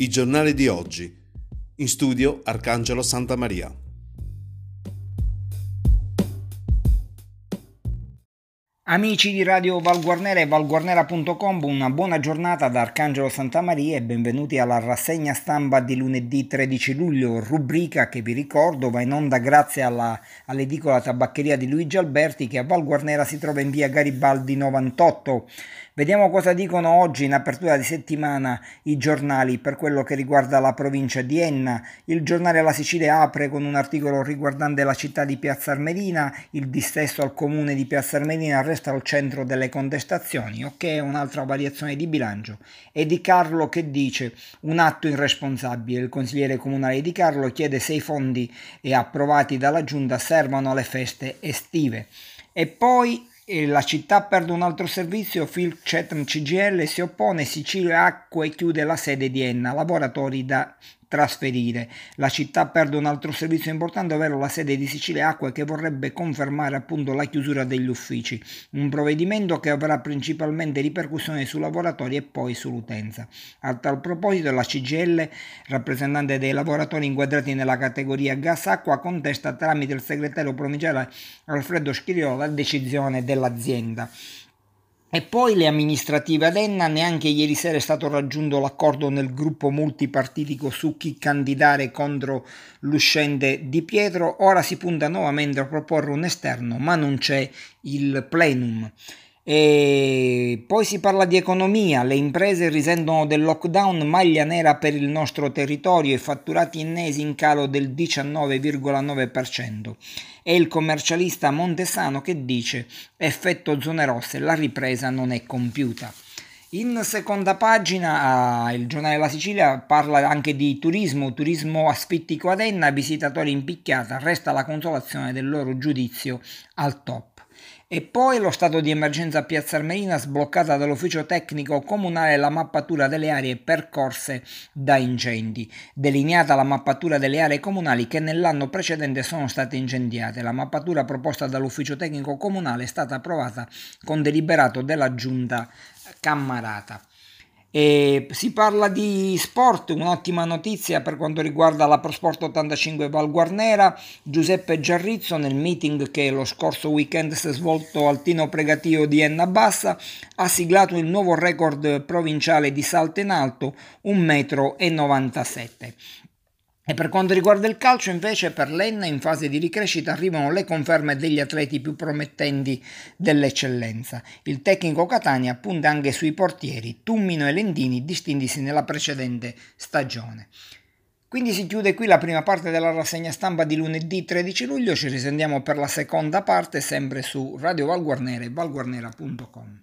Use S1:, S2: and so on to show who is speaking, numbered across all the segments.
S1: I giornali di oggi. In studio Arcangelo Santa Maria.
S2: Amici di Radio Valguarnera e valguarnera.com, una buona giornata da Arcangelo Santamaria e benvenuti alla rassegna stampa di lunedì 13 luglio, rubrica che vi ricordo va in onda grazie alla, all'edicola tabaccheria di Luigi Alberti che a Valguarnera si trova in via Garibaldi 98. Vediamo cosa dicono oggi in apertura di settimana i giornali per quello che riguarda la provincia di Enna. Il giornale La Sicilia apre con un articolo riguardante la città di Piazza Armerina, il dissesto al comune di Piazza Armerina resta al centro delle contestazioni, ok, un'altra variazione di bilancio. E Di Carlo che dice un atto irresponsabile, il consigliere comunale Di Carlo chiede se i fondi approvati dalla giunta servono alle feste estive. E poi la città perde un altro servizio, Phil Chatham CGL si oppone, Sicilia Acque chiude la sede di Enna, lavoratori da trasferire. La città perde un altro servizio importante, ovvero la sede di Sicilia Acque che vorrebbe confermare appunto la chiusura degli uffici, un provvedimento che avrà principalmente ripercussioni sui lavoratori e poi sull'utenza. A tal proposito la CGL, rappresentante dei lavoratori inquadrati nella categoria gas acqua, contesta tramite il segretario provinciale Alfredo Schiriolo la decisione dell'azienda. E poi le amministrative ad Enna, neanche ieri sera è stato raggiunto l'accordo nel gruppo multipartitico su chi candidare contro l'uscente Di Pietro, ora si punta nuovamente a proporre un esterno, ma non c'è il plenum. E poi si parla di economia, le imprese risentono del lockdown, maglia nera per il nostro territorio e fatturati innesi in calo del 19,9%. È il commercialista Montesano che dice effetto zone rosse, la ripresa non è compiuta. In seconda pagina ah, il giornale La Sicilia parla anche di turismo, turismo asfittico ad Enna, visitatori in picchiata, resta la consolazione del loro giudizio al top. E poi lo stato di emergenza a Piazza Armerina sbloccata dall'ufficio tecnico comunale la mappatura delle aree percorse da incendi. Delineata la mappatura delle aree comunali che nell'anno precedente sono state incendiate. La mappatura proposta dall'ufficio tecnico comunale è stata approvata con deliberato della giunta Cammarata. E si parla di sport, un'ottima notizia per quanto riguarda la ProSport 85 Val Guarnera. Giuseppe Giarrizzo nel meeting che lo scorso weekend si è svolto al Tino Pregatio di Enna Bassa ha siglato il nuovo record provinciale di salto in alto, 1,97 m. E per quanto riguarda il calcio, invece, per l'Enna in fase di ricrescita arrivano le conferme degli atleti più promettenti dell'eccellenza. Il tecnico Catania punta anche sui portieri, Tummino e Lendini, distintisi nella precedente stagione. Quindi si chiude qui la prima parte della rassegna stampa di lunedì 13 luglio, ci risentiamo per la seconda parte sempre su Radio Valguarnera e valguarnera.com.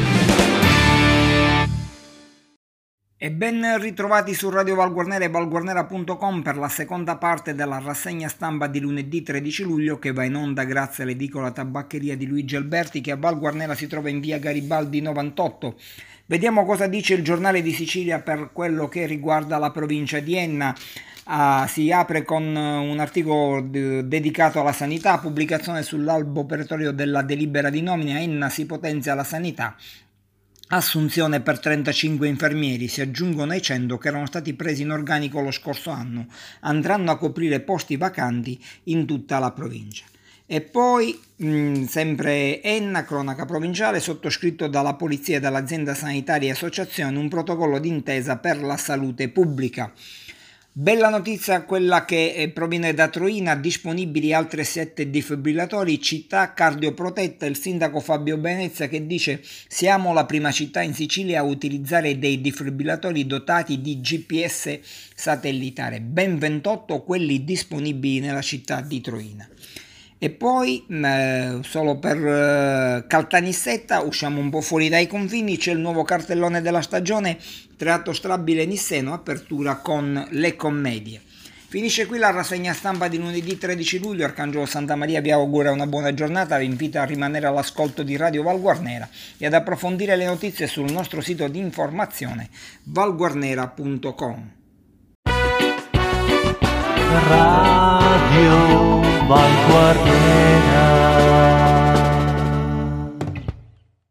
S2: E ben ritrovati su Radio Valguarnera e valguarnera.com per la seconda parte della rassegna stampa di lunedì 13 luglio che va in onda grazie all'edicola tabaccheria di Luigi Alberti che a Valguarnera si trova in via Garibaldi 98. Vediamo cosa dice il giornale di Sicilia per quello che riguarda la provincia di Enna. Ah, si apre con eh, un articolo d- dedicato alla sanità, pubblicazione sull'albo operatorio della delibera di nomina, Enna si potenzia la sanità, Assunzione per 35 infermieri, si aggiungono ai 100 che erano stati presi in organico lo scorso anno, andranno a coprire posti vacanti in tutta la provincia. E poi, mh, mm, sempre Enna, cronaca provinciale, sottoscritto dalla Polizia e dall'azienda sanitaria associazione un protocollo d'intesa per la salute pubblica. Bella notizia quella che eh, proviene da Troina, disponibili altre sette defibrillatori, città cardioprotetta, il sindaco Fabio Venezia che dice siamo la prima città in Sicilia a utilizzare dei defibrillatori dotati di GPS satellitare, ben 28 quelli disponibili nella città di Troina. E poi, eh, solo per eh, Caltanissetta, usciamo un po' fuori dai confini, c'è il nuovo cartellone della stagione, Teatro Strabile Nisseno, apertura con le commedie. Finisce qui la rassegna stampa di lunedì 13 luglio. Arcangelo Santa Maria vi augura una buona giornata, vi invita a rimanere all'ascolto di Radio Valguarnera e ad approfondire le notizie sul nostro sito di informazione valguarnera.com. Radio
S3: Valguardiera.